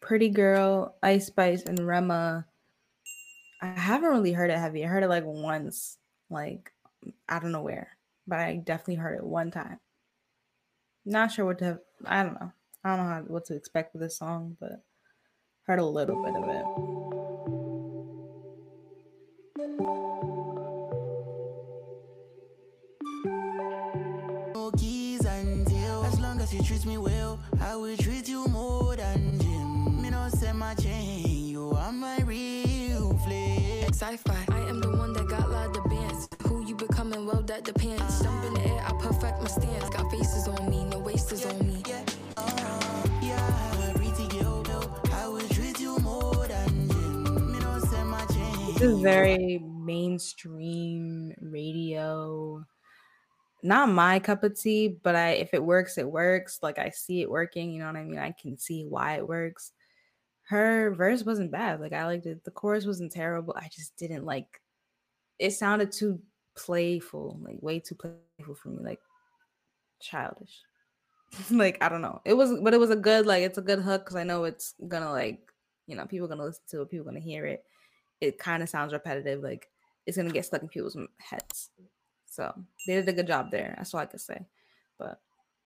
Pretty Girl, Ice Spice, and Rema. I haven't really heard it heavy. I heard it like once, like I don't know where, but I definitely heard it one time. Not sure what to. Have, I don't know. I don't know how, what to expect with this song, but heard a little bit of it. treat me well, I will treat you more Jim. Me no send my chain, you are my real flex. Sci-fi, I am the one that got lot of bands. Who you becoming? Well, that depends. Jump in the air, I perfect my stance. Got faces on me, no wasters on me. Yeah. This is very mainstream radio not my cup of tea, but I if it works, it works. Like I see it working, you know what I mean? I can see why it works. Her verse wasn't bad. Like I liked it. The chorus wasn't terrible. I just didn't like it sounded too playful, like way too playful for me, like childish. like I don't know. It was but it was a good like it's a good hook because I know it's gonna like, you know, people gonna listen to it, people gonna hear it. It kind of sounds repetitive, like it's gonna get stuck in people's heads. So they did a good job there. That's all I could say. But